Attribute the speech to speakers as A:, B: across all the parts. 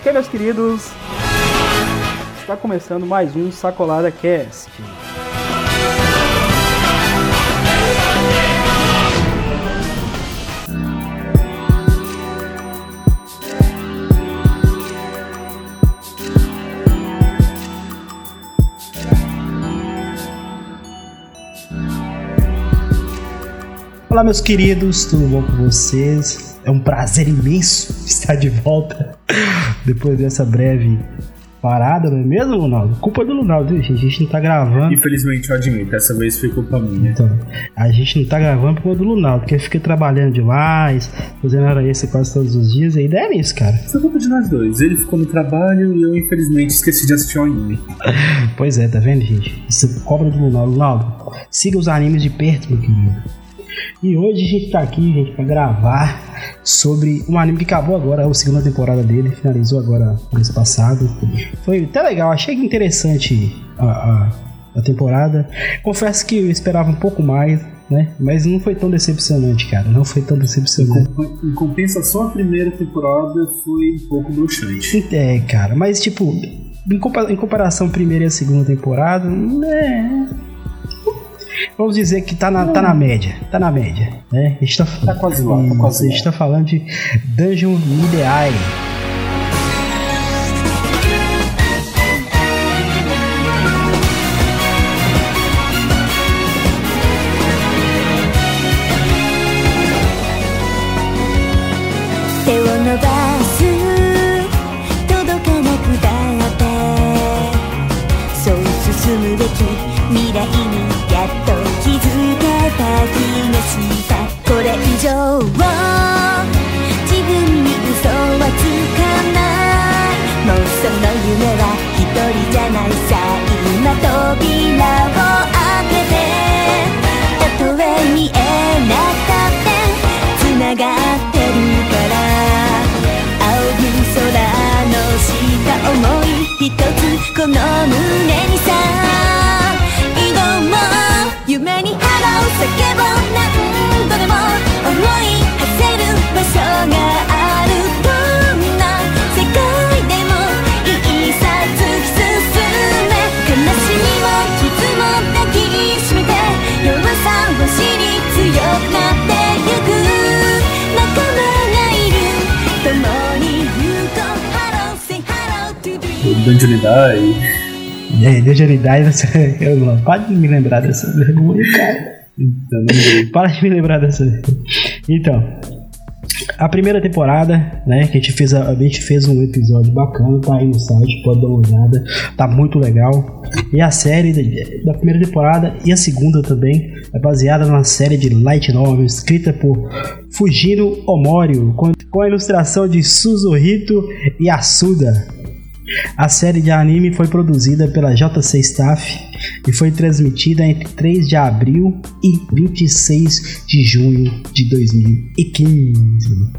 A: Ok, meus queridos, está começando mais um Sacolada Cast.
B: Olá, meus queridos, tudo bom com vocês? É um prazer imenso estar de volta depois dessa breve parada, não é mesmo, Ronaldo? Culpa do Ronaldo, gente? A gente não tá gravando.
C: Infelizmente, eu admito, essa vez foi culpa minha.
B: Então, a gente não tá gravando por conta do Ronaldo, porque ele fica trabalhando demais, fazendo hora extra quase todos os dias, e a ideia é isso, cara.
C: Isso é culpa de nós dois. Ele ficou no trabalho e eu, infelizmente, esqueci de assistir o anime.
B: Pois é, tá vendo, gente? Isso cobra do Ronaldo. Ronaldo, siga os animes de perto, meu querido. E hoje a gente tá aqui, gente, pra gravar sobre um anime que acabou agora, a segunda temporada dele, finalizou agora mês passado. Foi até legal, achei interessante a, a, a temporada. Confesso que eu esperava um pouco mais, né? Mas não foi tão decepcionante, cara. Não foi tão decepcionante.
C: Em compensação, a primeira temporada foi um pouco bruxante.
B: É, cara, mas tipo, em, compa- em comparação a primeira e a segunda temporada, né? Vamos dizer que tá na, tá na média. Tá na média, né? A gente tá,
C: Tá quase lá, tá quase
B: A
C: lá.
B: gente tá falando de Dungeon Ideai.
D: To the
C: Dungeonidade.
B: É, Dungeon você... eu não para de me lembrar dessa vergonha, cara.
C: Então.
B: Para de me lembrar dessa. Então, a primeira temporada, né, que a gente fez, a, a gente fez um episódio bacana, tá aí no site, pode dar uma olhada, tá muito legal. E a série da, da primeira temporada e a segunda também é baseada na série de light novel escrita por Fujiro Omório, com, com a ilustração de Suzuhito Yasuda. A série de anime foi produzida pela JC Staff e foi transmitida entre 3 de abril e 26 de junho de 2015.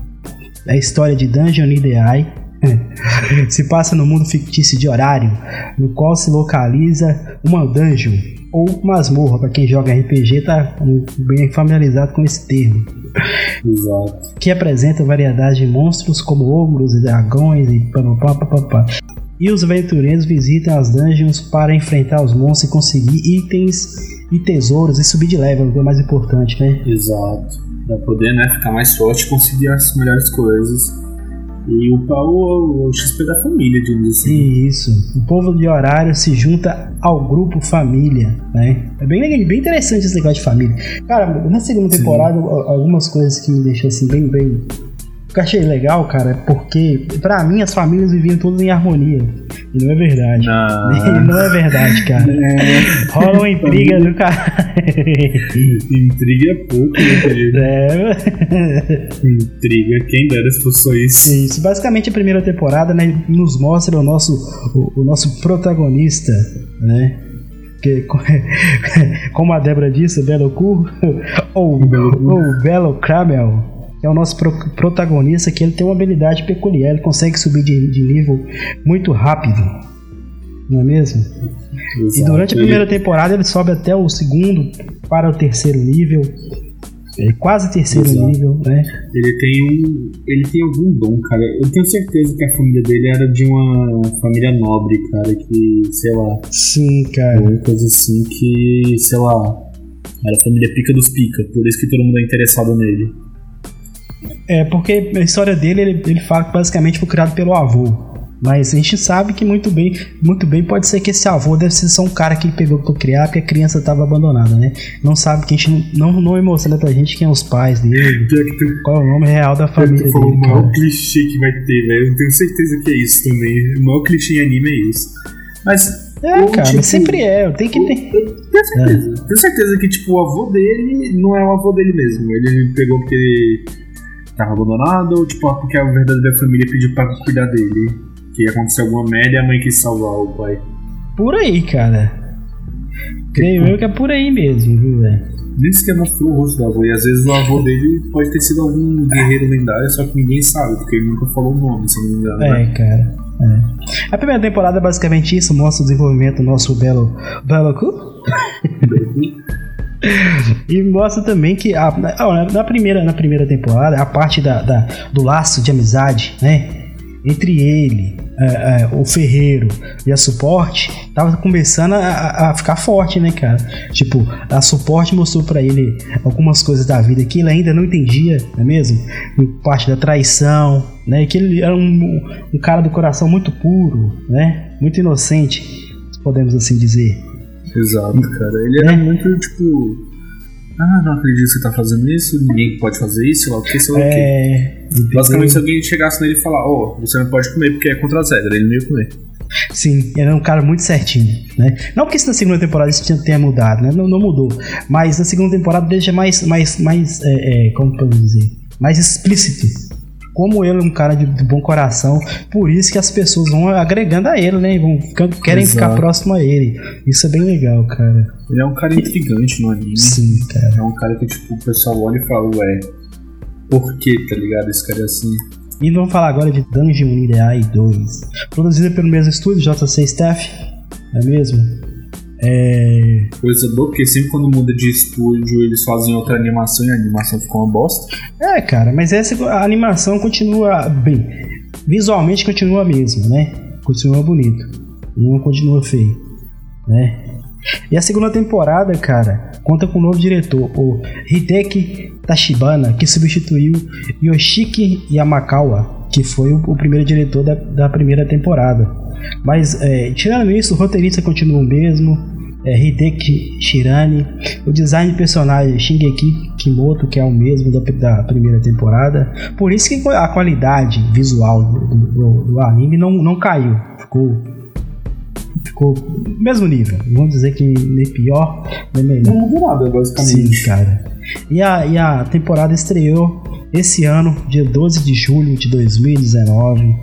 B: A história de Dungeon Ideai se passa no mundo fictício de horário, no qual se localiza uma dungeon ou masmorra, para quem joga RPG tá bem familiarizado com esse termo
C: Exato.
B: que apresenta variedade de monstros como ogros e dragões e papapá. E os aventureiros visitam as dungeons para enfrentar os monstros e conseguir itens e tesouros e subir de level, que é o mais importante, né?
C: Exato. Pra poder, né, ficar mais forte e conseguir as melhores coisas. E upar o, o XP da família, digamos assim.
B: Isso. O povo de horário se junta ao grupo família, né? É bem, bem interessante esse negócio de família. Cara, na segunda
C: Sim.
B: temporada, al- algumas coisas que me deixou assim bem, bem. Que eu achei legal, cara, porque pra mim as famílias viviam todas em harmonia. E não é verdade.
C: Não.
B: não é verdade, cara. Rola uma intriga do cara.
C: Intriga é pouco, meu querido.
B: É,
C: Intriga, quem dera se fosse só isso.
B: isso. Basicamente a primeira temporada né, nos mostra o nosso, o, o nosso protagonista, né? Que, como a Débora disse, o Belo Cu, ou ou o Belo Cramel, que é o nosso pro- protagonista, que ele tem uma habilidade peculiar, ele consegue subir de, de nível muito rápido, não é mesmo? E
C: Exato.
B: durante a primeira temporada ele sobe até o segundo para o terceiro nível. É quase terceiro
C: Exato.
B: nível, né?
C: Ele tem um. Ele tem algum dom, cara. Eu tenho certeza que a família dele era de uma família nobre, cara, que, sei lá,
B: Sim, cara.
C: uma coisa assim que, sei lá, era a família pica dos pica, por isso que todo mundo é interessado nele.
B: É, porque a história dele, ele, ele fala que basicamente foi criado pelo avô. Mas a gente sabe que muito bem, muito bem pode ser que esse avô deve ser só um cara que ele pegou pra criar porque a criança tava abandonada, né? Não sabe que a gente não, não, não mostra pra gente quem é os pais dele, qual é o nome real da família
C: falou
B: dele.
C: o maior
B: cara.
C: clichê que vai ter, velho. Eu tenho certeza que é isso também. O maior clichê em anime é isso. Mas.
B: É,
C: o
B: cara,
C: tipo,
B: mas sempre é, tem que ter.
C: Tenho certeza. Tenho certeza que, tipo, o avô dele não é o avô dele mesmo. Ele pegou porque ele tava abandonado ou, tipo, porque a verdadeira família pediu pra cuidar dele. Que aconteceu alguma merda e a mãe quis salvar o pai.
B: Por aí, cara. Creio eu que é por aí mesmo, viu, velho?
C: Nem sequer mostrou o rosto do avô. E às vezes o avô dele pode ter sido algum guerreiro lendário, só que ninguém sabe, porque ele nunca falou o nome, se não me engano. né?
B: É, cara. é. A primeira temporada é basicamente isso, mostra o desenvolvimento do nosso belo. Belo cu? E mostra também que a- na, primeira, na primeira temporada, a parte da, da- do laço de amizade, né? Entre ele, é, é, o ferreiro e a suporte, tava começando a, a- ficar forte, né, cara? Tipo, a suporte mostrou pra ele algumas coisas da vida que ele ainda não entendia, não é mesmo? Parte da traição, né? Que ele era um, um cara do coração muito puro, né? Muito inocente, podemos assim dizer.
C: Exato, cara. Ele era
B: É.
C: muito tipo. Ah, não acredito que você tá fazendo isso, ninguém pode fazer isso, sei lá o que, sei lá o que.
B: É,
C: Basicamente, se alguém chegasse nele e falar, ó, você não pode comer porque é contra as regras, ele não ia comer.
B: Sim, ele era um cara muito certinho, né? Não que isso na segunda temporada isso tinha- tenha mudado, né? Não, não mudou. Mas na segunda temporada deixa mais, mais, mais é, é, como podemos dizer, mais explícito. Como ele é um cara de, de bom coração, por isso que as pessoas vão agregando a ele, né? Vão ficando, querem
C: Exato.
B: ficar próximo a ele. Isso é bem legal, cara.
C: Ele é um cara intrigante no anime.
B: Sim, cara.
C: É um cara que, tipo, o pessoal olha e fala, ué, por que, tá ligado? Esse cara é assim.
B: E vamos falar agora de Dungeon Ideai 2. Produzida pelo mesmo estúdio, JC Staff, não é mesmo? É.
C: Coisa boa, porque sempre quando muda de estúdio eles fazem outra animação e a animação ficou uma bosta.
B: É, cara, mas essa a animação continua bem. Visualmente continua a mesma, né? Continua bonito. Não continua feio, né? E a segunda temporada, cara, conta com um novo diretor, o Hideki Tachibana, que substituiu Yoshiki Yamakawa, que foi o, o primeiro diretor da, da primeira temporada. Mas, é, tirando isso, o roteirista continua o mesmo, é, Hideki Shirani, o design de personagem Shingeki Kimoto, que é o mesmo da, da primeira temporada. Por isso que a qualidade visual do, do- do anime não, não caiu, ficou ficou no mesmo nível. Vamos dizer que nem pior, nem melhor.
C: Não mudou nada,
B: Sim,
C: basicamente.
B: cara. E a, e a temporada estreou esse ano, dia 12 de julho de 2019.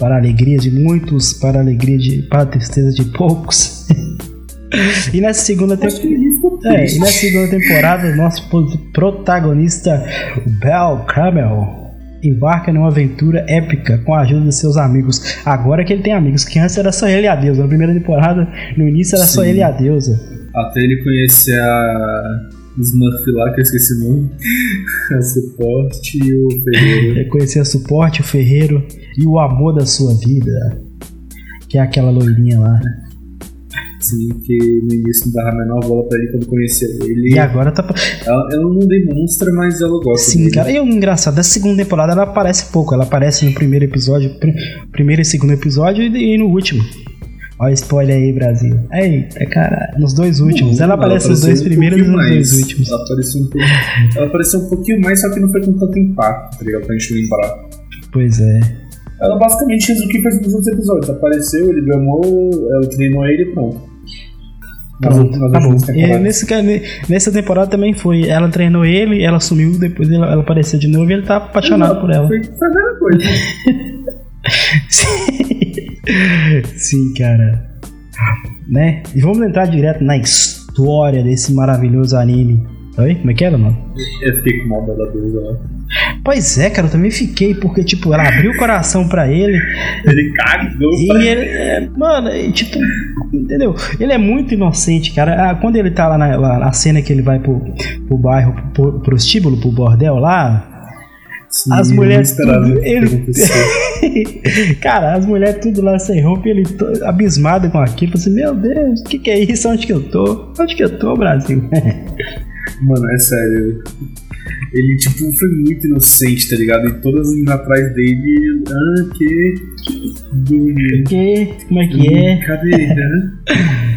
B: Para a alegria de muitos, para a alegria de. para a tristeza de poucos. e nessa segunda temporada. É, e na segunda temporada, o nosso pro- protagonista, o Bel Camel, embarca numa aventura épica com a ajuda de seus amigos. Agora que ele tem amigos, que antes era só ele e a deusa. Na primeira temporada, no início era só
C: Sim.
B: ele e a deusa.
C: Até ele conhecer a Smurf lá, que eu esqueci o nome. A suporte e o Ferreiro.
B: É conhecer a suporte, o ferreiro e o amor da sua vida. Que é aquela loirinha lá.
C: Sim, que no início não dava a menor bola pra ele quando conhecia ele.
B: E agora tá.
C: Ela, ela não demonstra, mas ela gosta
B: Sim,
C: dele.
B: cara. E o engraçado, da segunda temporada ela aparece pouco. Ela aparece no primeiro episódio, pr- primeiro e segundo episódio e, e no último. Olha o spoiler aí, Brasil. Eita, caralho. Nos dois últimos. ela aparece nos dois
C: um
B: primeiros e nos
C: pouquinho
B: dois últimos.
C: Ela apareceu, um pouco, ela apareceu um pouquinho mais, só que não foi com tanto impacto, tá ligado? Pra gente lembrar.
B: Pois é.
C: Ela basicamente fez o que fez nos outros episódios. Apareceu, ele gamou, ela treinou ele e pronto. Nas
B: Pronto, tá
C: nas
B: bom.
C: últimas
B: E
C: temporadas.
B: nesse, nessa temporada também foi. Ela treinou ele, ela sumiu, depois ela, ela apareceu de novo e ele tá apaixonado por ela.
C: Foi, foi a mesma coisa.
B: Sim, cara. Né? E vamos entrar direto na história desse maravilhoso anime. Oi? Como é que era, mano?
C: Eu fiquei com mal da deusa lá.
B: Pois é, cara, eu também fiquei, porque, tipo, ela abriu o coração pra ele.
C: Ele cagou
B: E
C: pra
B: ele, é, mano, tipo, entendeu? Ele é muito inocente, cara. Ah, quando ele tá lá na, na cena que ele vai pro, pro bairro, pro prostíbulo, pro bordel lá,
C: Sim,
B: as mulheres tudo- ele- cara, as mulheres tudo lá sem roupa, e ele abismado com aquilo, assim, meu Deus, o que, que é isso? Onde que eu tô? Onde que eu tô, Brasil?
C: Mano, é sério. Ele, tipo, foi muito inocente, tá ligado? E todas indo atrás dele. Ah, que. Do.
B: que, como é que é?
C: Cadeira.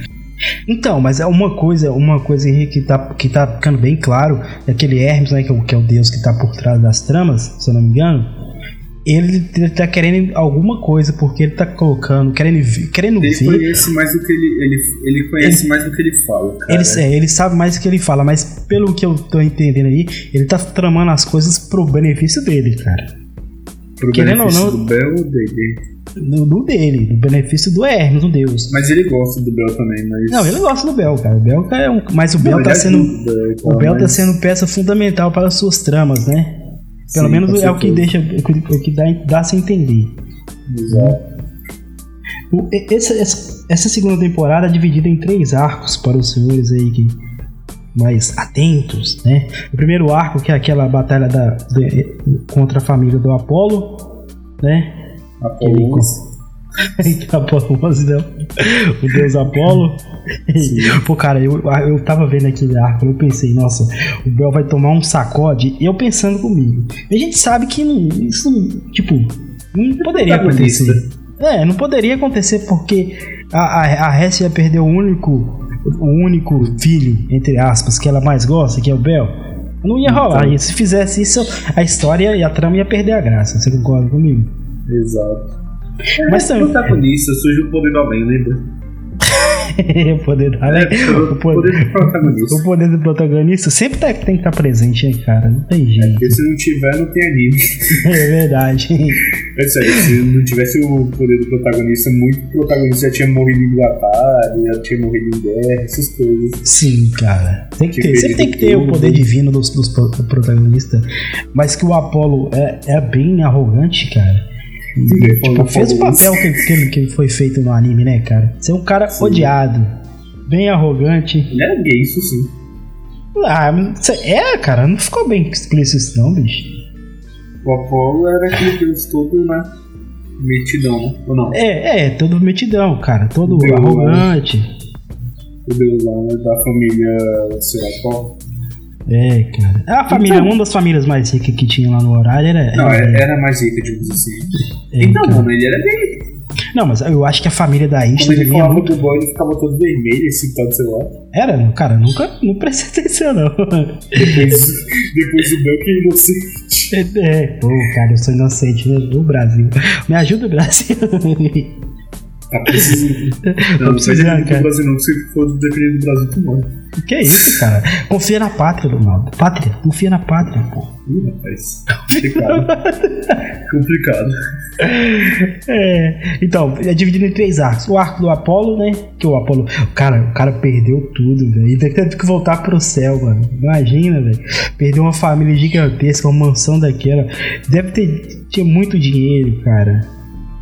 B: Então, mas é uma coisa, uma coisa Henrique, que tá, que tá ficando bem claro, é aquele Hermes, né, que é, o, que é o deus que tá por trás das tramas, se eu não me engano, ele, ele tá querendo alguma coisa, porque ele tá colocando, querendo, querendo
C: Ele
B: ver,
C: conhece mais do que ele. Ele, ele conhece mais do que ele fala. Cara.
B: ele, é, ele sabe mais do que ele fala, mas pelo que eu tô entendendo aí, ele tá tramando as coisas pro benefício dele, cara.
C: Pro
B: querendo ou
C: benefício
B: não-
C: do Bel ou dele.
B: Do, do dele, do benefício do Hermes, um deus.
C: Mas ele gosta do Bel também, mas.
B: Não, ele gosta do Bel, cara. O Bel é um, mas o Bel
C: ele
B: tá sendo
C: ajuda e tal,
B: O Bel tá
C: mas-
B: sendo peça fundamental para as suas tramas, né? Pelo
C: Sim,
B: menos é o que deixa, o que- dá, dá a se entender.
C: Exato.
B: O- essa, essa, essa segunda temporada é dividida em três arcos para os senhores aí que mais atentos, né? O primeiro arco que é aquela batalha da, de- contra a família do Apolo, né?
C: Apolo 11.
B: Apolo 11, não. O deus Apolo. Pô, cara, eu, eu tava vendo aquele arco, eu pensei, nossa, o Bel vai tomar um sacode, eu pensando comigo. A gente sabe que não, isso, não, tipo, não poderia acontecer. É, não poderia acontecer porque a, a, a Hess ia perder o único, o único filho, entre aspas, que ela mais gosta, que é o Bel. Não ia rolar.
C: Então.
B: E se fizesse isso, a história e a trama ia perder a graça. Você concorda comigo?
C: Exato.
B: Mas também.
C: protagonista surge o poder do além, lembra?
B: o poder da
C: É,
B: o poder,
C: do protagonista.
B: o poder do protagonista sempre tá- tem que estar presente, né, cara? Não tem jeito.
C: Porque se não tiver, não tem anime.
B: É verdade.
C: É sério, se não tivesse o poder do protagonista, muito protagonista já tinha morrido em batalha, já tinha morrido em guerra, essas coisas.
B: Sim, cara. Tem que ter, sempre tem que ter o poder divino dos, dos pro- do protagonista. Mas que o Apollo é, é bem arrogante, cara. Tipo, fez o papel que, que, que foi feito no anime, né, cara? Ser um cara
C: Sim.
B: odiado, bem arrogante.
C: Ele era gay, isso sim.
B: Ah, é, cara, não ficou bem explícito isso não, bicho.
C: O Apolo era aquele deus todo, né? Metidão, né? Ou não?
B: É, é, todo metidão, cara, todo
C: Meu,
B: arrogante.
C: O deus lá né, da família, qual.
B: É, cara. A família,
C: Então-
B: uma das famílias mais ricas que tinha lá no horário era.
C: Não,
B: era-
C: era, era mais rica, digamos assim.
B: é,
C: Então,
B: cara.
C: mano, ele era gay.
B: Não, mas eu acho que a família da Ishtar
C: Quando ele falava
B: muito.
C: do boy, ele ficava todo vermelho, assim, tal, sei lá.
B: Era, cara, nunca não prestei atenção, não.
C: Depois, depois o Bel que é inocente.
B: É, pô, cara, eu sou inocente, né? O Brasil. Me ajuda, Brasil.
C: Tá precisando. Não, não vai
B: precisando,
C: depender
B: cara.
C: Brasil, não. Se for depender do Brasil, tu morre.
B: que isso, cara? Confia na pátria, Ronaldo. Pátria, confia na pátria, pô.
C: Ih, rapaz. Complicado. Complicado.
B: É, então, é dividido em três arcos. O arco do Apolo, né? Que o Apolo. Cara, o cara perdeu tudo, velho. E teve que voltar pro céu, mano. Imagina, velho. Perdeu uma família gigantesca, uma mansão daquela. Deve ter. Tinha muito dinheiro, cara.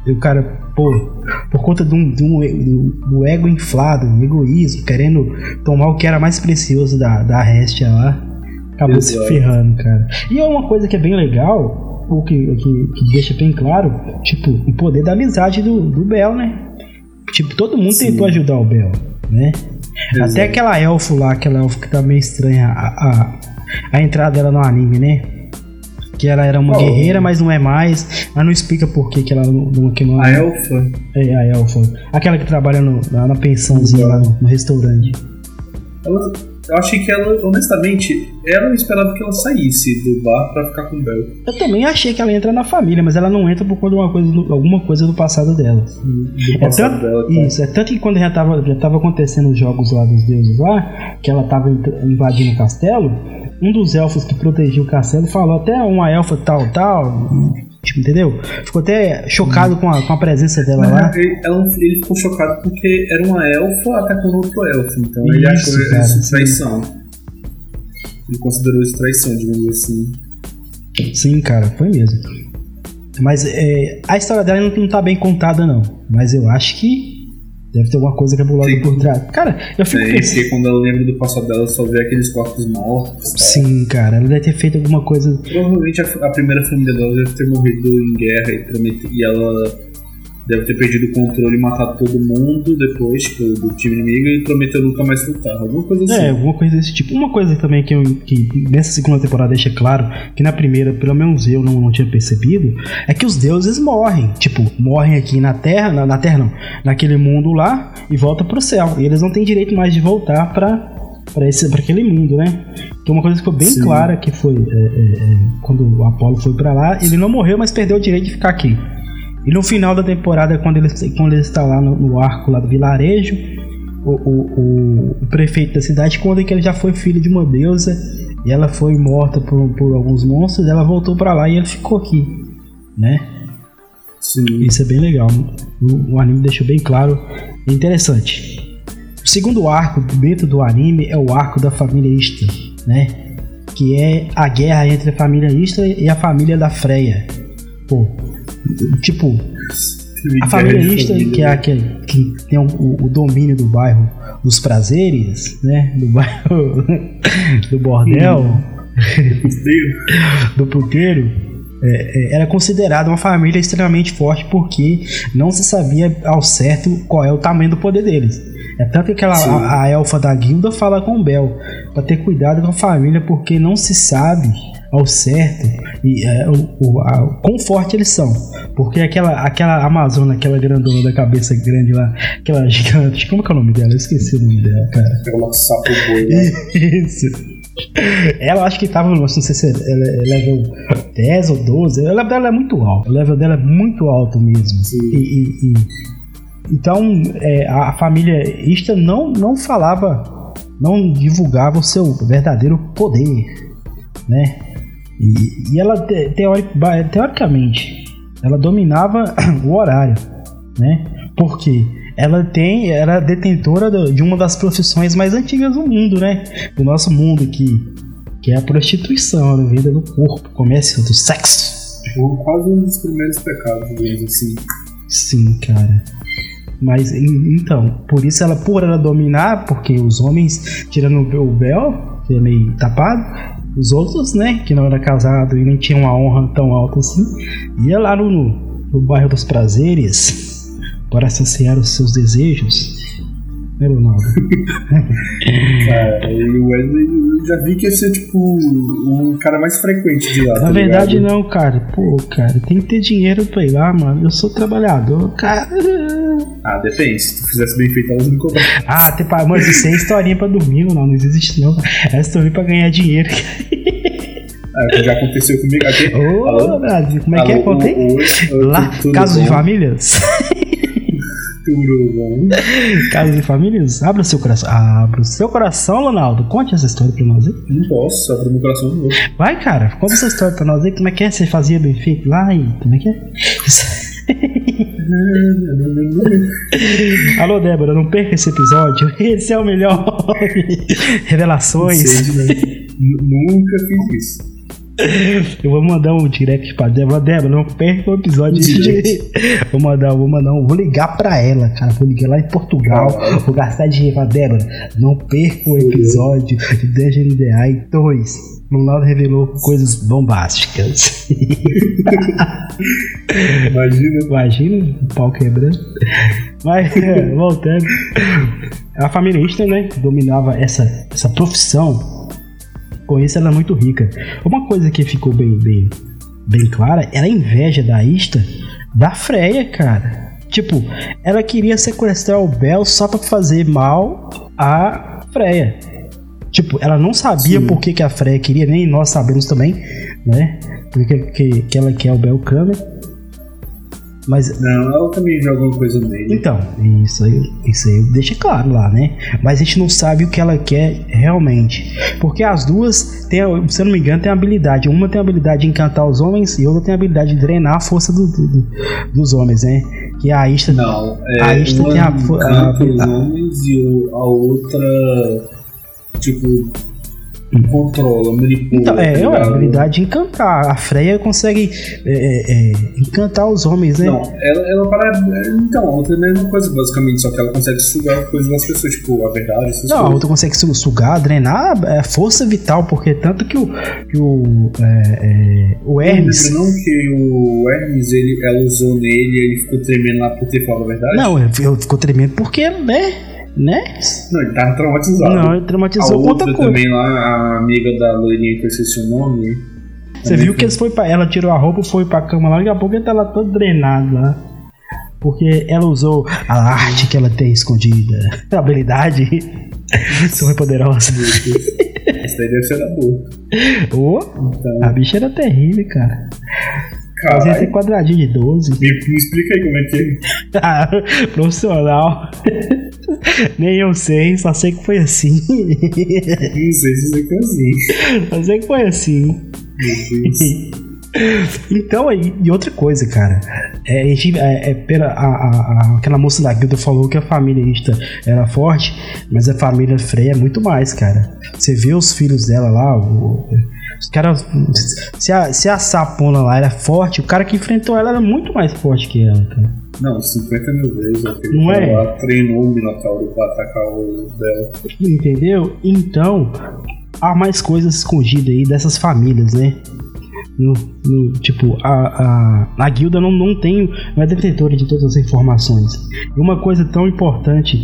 B: E o cara, pô, por conta de um, de um, do, do ego inflado, um egoísmo, querendo tomar o que era mais precioso da, da Restia lá. Acabou se
C: Exato.
B: ferrando, cara. E é uma coisa que é bem legal, o que, que, que deixa bem claro, tipo, o poder da amizade do, do Bel, né? Tipo, todo mundo
C: Sim.
B: tentou ajudar o Bel, né? Até aquela elfo lá, aquela elfo que tá meio estranha, a, a, a entrada dela no anime, né? Que ela era uma
C: Oh.
B: guerreira, mas não é mais. Mas não explica por que, que ela não, que não
C: A Elfa,
B: é a elfa. Aquela que trabalha no, lá na pensãozinha, lá no, no restaurante.
C: ela, eu achei que ela, honestamente, ela esperava que ela saísse do bar pra ficar com o Bel.
B: Eu também achei que ela entra na família, mas ela não entra por conta de uma coisa, alguma coisa do passado dela.
C: Do
B: É
C: passado
B: tanto,
C: dela. tá?
B: isso, é tanto que quando já tava, já tava acontecendo os jogos lá dos deuses lá, que ela tava invadindo o castelo, um dos elfos que protegia o castelo falou até uma elfa tal, tal, tipo, entendeu? Ficou até chocado com a, com a presença dela lá.
C: Mas ele, ela- ele ficou chocado porque era uma elfa atacando outro elfo. Então ele
B: Isso,
C: achou
B: cara,
C: isso
B: sim.
C: traição. Ele considerou isso traição, digamos assim.
B: Sim, cara, foi mesmo. Mas é, a história dela não, não tá bem contada, não. Mas eu acho que deve ter alguma coisa cabulosa
C: Sim.
B: por trás. Cara, eu fico
C: É,
B: pensando.
C: quando ela lembra do passado dela, só vê aqueles corpos mortos. tá?
B: Sim, cara, ela deve ter feito alguma coisa.
C: Provavelmente a, a primeira família dela deve ter morrido em guerra e, e ela deve ter perdido o controle e matado todo mundo depois, tipo, do time inimigo e prometeu nunca mais voltar. Alguma coisa assim.
B: É, alguma coisa desse tipo. Uma coisa também que, eu, que nessa segunda temporada deixa claro, que na primeira, pelo menos eu não, não tinha percebido, é que os deuses morrem. Tipo, morrem aqui na Terra, na, na Terra não, naquele mundo lá e voltam pro céu. E eles não têm direito mais de voltar pra. Pra, esse, pra aquele mundo, né? Que é uma coisa que ficou bem
C: Sim.
B: clara que foi é, é, é, quando o Apolo foi pra lá, ele não morreu, mas perdeu o direito de ficar aqui. E no final da temporada, quando ele, quando ele está lá no, no arco lá do vilarejo, o, o, o- prefeito da cidade conta que ele já foi filho de uma deusa e ela foi morta por, por alguns monstros, ela voltou pra lá e ele ficou aqui, né?
C: Sim.
B: Isso é bem legal. O, o anime deixou bem claro e interessante. O segundo arco dentro do anime é o arco da família Ista, né? Que é a guerra entre a família Ista e a família da Freya. Pô, tipo, a família Ista, que é a que, que tem o, o- domínio do bairro dos prazeres, né? Do bairro do bordel, do puteiro, é, é, era considerada uma família extremamente forte porque não se sabia ao certo qual é o tamanho do poder deles. É tanto que aquela, a, a elfa da guilda fala com o Bel para ter cuidado com a família porque não se sabe ao certo e é, o, o, a- o quão forte eles são. Porque aquela, aquela Amazona, aquela grandona da cabeça grande lá, aquela gigante, como que é o nome dela? Eu esqueci o nome dela, cara.
C: Aquela sapo boi lá.
B: Isso. Ela acho que tava, não sei se é ela é level 10 ou 12. O level dela é muito alto. O level dela é muito alto mesmo. E, e- e- então é, a, a família Ista não, não falava, não divulgava o seu verdadeiro poder, né? E, e ela te- teori- teoricamente ela dominava o horário, né? Porque ela tem, era detentora de uma das profissões mais antigas do mundo, né? Do nosso mundo que que é a prostituição, a venda do corpo, comércio do sexo.
C: Tipo, Quase um dos primeiros pecados, digamos assim.
B: Sim, cara. Mas en- então, por isso ela, por ela dominar, porque os homens, tirando o Bel, que é meio tapado, os outros, né, que não era casado e nem tinha uma honra tão alta assim, ia lá no, no, bairro dos prazeres para saciar os seus desejos. Né, Ronaldo?
C: Cara, e o Wesley, eu já vi que ia ser, tipo, um cara mais frequente de lá.
B: Na
C: tá
B: verdade,
C: ligado?
B: não, cara. Pô, cara, tem que ter dinheiro pra ir lá, mano. Eu sou trabalhador, cara.
C: Ah, depende. Se tu fizesse bem feito, elas não cobravam.
B: Ah, pra, mas isso é historinha pra dormir, não, não existe não. É historinha pra ganhar dinheiro.
C: Ah, já aconteceu comigo aqui.
B: Ô,
C: Alô?
B: Brasil, como é que é? Contei? Lá,
C: tu- tudo
B: casos de famílias. Casos de famílias. Abra o seu coração. Abra o seu coração, Ronaldo. Conte essa história pra nós aí.
C: Não posso, abre meu coração de novo.
B: Vai, cara, conta essa história pra nós aí. Como é que é? Você fazia bem feito lá e como é que é? Alô, Débora, não perca esse episódio. Esse é o melhor. Revelações.
C: Sei, né? Nunca fiz isso.
B: Eu vou mandar um direct pra Débora. Débora, não perca o episódio. Vou mandar, vou mandar um. Vou ligar pra ela, cara. Vou ligar lá em Portugal.
C: Caralho.
B: Vou gastar dinheiro pra Débora. Não perca o episódio de Dungeon DI 2. O Lauro revelou coisas bombásticas.
C: Imagina.
B: Imagina o pau quebrando. Mas, é, voltando. A família Easter, né? Dominava essa, essa profissão. Com isso, ela é muito rica. Uma coisa que ficou bem, bem, bem clara era a inveja da Ista da Freya, cara. Tipo, ela queria sequestrar o Bel só pra fazer mal a Freya. Tipo, ela não sabia
C: Sim.
B: por que, que a Freya queria, nem nós sabemos também, né? Porque que, que ela quer o Bel Kamen. Mas
C: Não, ela também joga alguma coisa nele.
B: então, isso aí, isso aí deixa claro lá, né? Mas a gente não sabe o que ela quer realmente. Porque as duas, têm, se eu não me engano, tem a habilidade. Uma tem a habilidade de encantar os homens e outra tem a habilidade de drenar a força do- do- do- dos homens, né? Que a Ista.
C: Não, é,
B: A Ista tem a a-
C: os
B: a-
C: homens e a outra, tipo, controla, manipula.
B: Então, é,
C: tá
B: é uma habilidade de encantar. A Freya consegue é, é, é, encantar os homens, né?
C: Não, ela, ela para. Então, a outra é a mesma coisa, basicamente, só que ela consegue sugar coisas das pessoas, tipo, a verdade, essas
B: Não, a
C: coisas.
B: outra consegue su- sugar, drenar é força vital, porque tanto que o, que o, é, é, o Hermes.
C: Lembra não que o Hermes, ele, ela usou nele e ele ficou tremendo lá por ter falado a verdade?
B: Não, ele ficou tremendo porque, né? Né?
C: Não, ele tava traumatizado.
B: Não, ele
C: a
B: traumatizou com outra
C: outra
B: coisa.
C: também lá, a amiga da loirinha que eu esqueci o nome.
B: Você viu que eles foi pra, ela tirou a roupa, foi pra cama lá, daqui a pouco ele tá lá todo drenado lá. Porque ela usou a arte que ela tem escondida, a habilidade super poderosa.
C: Essa daí deve ser da boa.
B: Ô,
C: Então,
B: a bicha era terrível, cara.
C: Caralho.
B: quadradinho de 12.
C: Me, me explica aí como é que é.
B: Ah, profissional. Nem eu sei, só sei que foi assim.
C: Não sei se quer assim.
B: Só sei que foi assim.
C: Meu Deus.
B: Então, e, e outra coisa, cara. É, a gente- é, é pela, a, a- aquela moça da guilda falou que a família Ista era forte, mas a família Freya é muito mais, cara. Você vê os filhos dela lá, o- os caras. Se a, se a sapona lá era forte, o cara que enfrentou ela era muito mais forte que ela, cara.
C: Não, 50 mil vezes. Aquele
B: Não é?
C: lá treinou o Minotauro pra atacar o dela.
B: Entendeu? Então, há mais coisas escondidas aí dessas famílias, né? No, no- tipo, a, a, a guilda não, não tem, não é detentora de todas as informações. E uma coisa tão importante,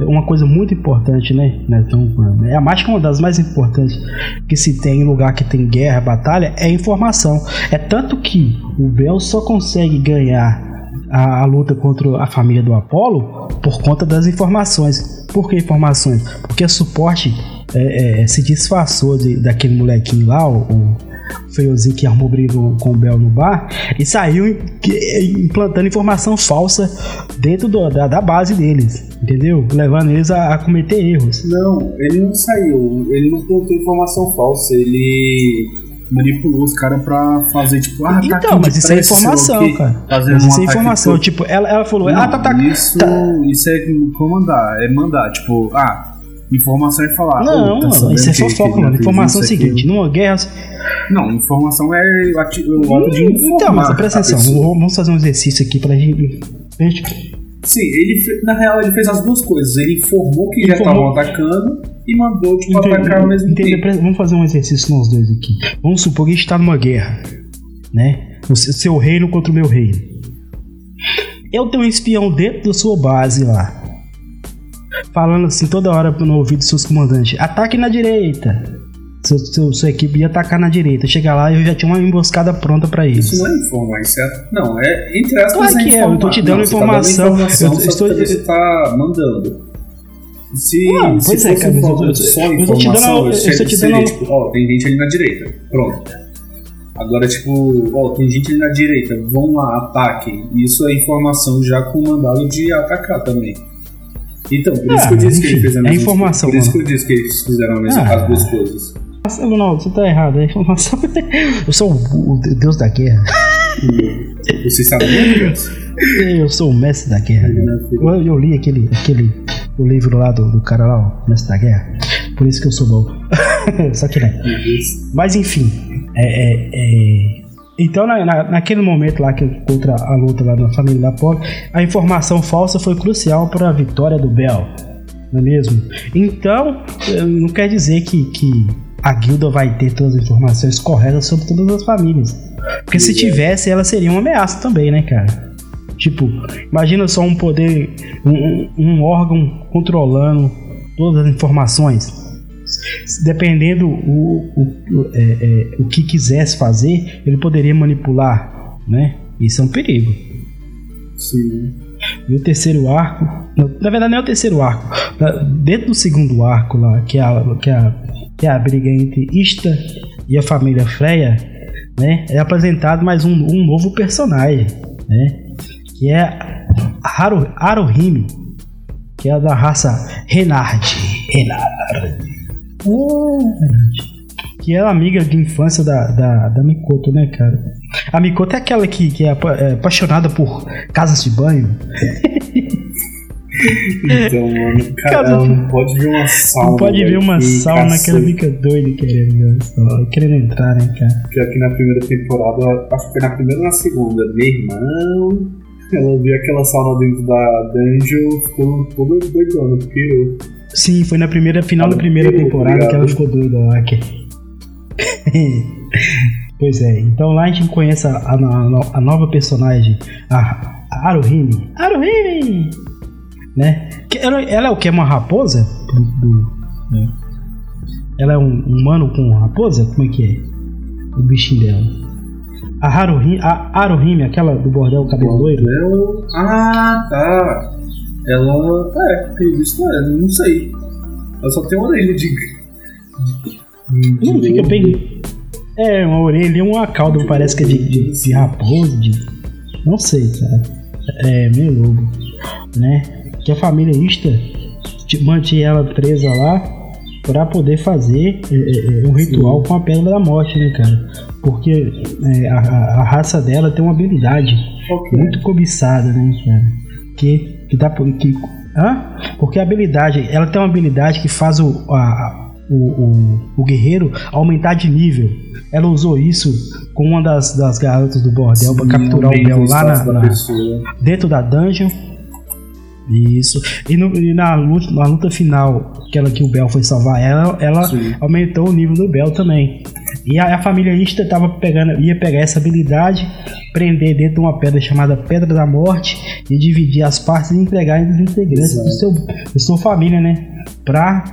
B: uma coisa muito importante, né? Não é, tão, é a mais uma das mais importantes que se tem em lugar que tem guerra, batalha, é informação. É tanto que o Bel só consegue ganhar a, a luta contra a família do Apolo por conta das informações. Por que informações? Porque a suporte é, é, se disfarçou de- daquele molequinho lá, o, o feiozinho que armou briga com o Bel no bar, e saiu implantando informação falsa dentro do- da, da base deles, entendeu? Levando eles a, a cometer erros.
C: Não, ele não saiu. Ele não plantou informação falsa. Ele manipulou os caras pra fazer, tipo, ah, tá
B: Então, mas isso é informação,
C: o
B: cara.
C: Fazendo
B: Mas isso é informação. Tipo, ela, ela falou,
C: Não,
B: ah, tá, tá,
C: isso, isso é comandar, é mandar, tipo, ah, informação é falar.
B: Não,
C: "Ô, tá sabendo
B: isso é fofoca, mano. Informação é o seguinte:
C: aquilo?"
B: numa guerra.
C: Não, informação é o ato de informar.
B: Então, mas presta atenção, vamos fazer um exercício aqui pra gente. pra gente-
C: Sim, ele na real ele fez as duas coisas. Ele informou que já estavam atacando e mandou, tipo, atacar ao mesmo tempo.
B: Vamos fazer um exercício nós dois aqui. Vamos supor que a gente tá numa guerra, né? O se- seu reino contra o meu reino. Eu tenho um espião dentro da sua base lá. Falando assim toda hora no ouvido dos seus comandantes: ataque na direita. Seu, seu- sua equipe ia atacar na direita. Chegar lá e eu já tinha uma emboscada pronta pra eles.
C: Isso não é informar, isso é. Não, é entre aspas.
B: Claro que é, eu tô te dando
C: Não, você tá
B: informação,
C: informação,
B: eu
C: só
B: estou-
C: você tá mandando. Se,
B: Ah,
C: se
B: pois é, cara, eu-
C: informa-
B: eu-
C: só
B: eu tô te dando-
C: informação,
B: eu
C: seria,
B: estou te dando-
C: tipo, ó, tem gente ali na direita. Pronto. Agora, tipo, ó, tem gente ali na direita, vão lá, ataquem. Isso é informação já com mandado de atacar também. Então, por isso que eu disse que
B: enfim,
C: ele fez a
B: é informação,
C: Por isso que eu disse que eles fizeram a mesma,
B: Ah.
C: as duas coisas.
B: Nossa, Ronaldo, você tá errado. É informação. Eu sou o, o deus da guerra.
C: Vocês sabem mesmo?
B: Eu sou o mestre da guerra. Eu, eu li aquele, aquele o livro lá do, do cara lá, o mestre da guerra. Por isso que eu sou bom. Só que não. Mas enfim. É, é, é, Então, na, na- naquele momento lá que contra a luta lá da família da Polo, a informação falsa foi crucial para a vitória do Bel. Não é mesmo? Então, não quer dizer que, que a guilda vai ter todas as informações corretas sobre todas as famílias. Porque se tivesse, ela seria uma ameaça também, né, cara? Tipo, imagina só um poder, um- um órgão controlando todas as informações. Dependendo o, o, o, é, é, o que quisesse fazer, ele poderia manipular, né? Isso é um perigo.
C: Sim.
B: E o terceiro arco, na verdade não é o terceiro arco, dentro do segundo arco lá, que é a, que é a, que é a briga entre Ista e a família Freya, né? É apresentado mais um, um novo personagem, né? Que é Haru, Haruhime, que é da raça Renard. Renard. Renard. Que é amiga de infância da, da, da Mikoto, né, cara? A Mikoto é aquela que, que é apa- é apaixonada por casas de banho.
C: Então, mano, cara,
B: Cara,
C: não pode ver uma sauna.
B: Não pode ver uma sauna que ela
C: cacete.
B: fica doida querendo, ver sauna, querendo entrar, né, cara?
C: Pior que na primeira temporada, acho que foi na primeira ou na segunda, meu irmão. Ela viu aquela sauna dentro da dungeon, ficou toda doidona, pirou.
B: Sim, foi na primeira final da primeira
C: Obrigado.
B: temporada que ela ficou doida lá. Que... pois é, então lá a gente conhece a, a a nova personagem, a, a Haruhime. Haruhime! Né? Ela, ela é o que? É uma raposa? Do, né? Ela é um humano com raposa? Como é que é? O bichinho dela. A Haruhime, a Haruhime, aquela do bordel cabelo loiro?
C: Ah, tá. Ela. É, pelo visto é, não sei. Ela só tem uma orelha de. de-
B: Não
C: de
B: fica
C: lobo.
B: bem. É, uma orelha e uma cauda, parece que é de, de, de raposa, de. Não sei, cara. É, meio lobo. Né? Que a família Ista mantinha ela presa lá pra poder fazer é, é, é, um ritual com a pedra da morte, né, cara? Porque é, a, a- raça dela tem uma habilidade
C: Ok.
B: muito cobiçada, né, cara? Que, que dá por- que Hã? Porque a habilidade, ela tem uma habilidade que faz o, a- o, o, o guerreiro aumentar de nível. Ela usou isso com uma das, das garotas do bordel pra capturar o Bel lá na, dentro da dungeon. Isso. E, no- e na, luta, na luta final, aquela que o Bel foi salvar ela, ela
C: Sim.
B: aumentou o nível do Bel também. E a, a família Ista tava pegando, ia pegar essa habilidade, prender dentro de uma pedra chamada Pedra da Morte e dividir as partes e entregar entre os integrantes do seu, da sua família, né? Pra,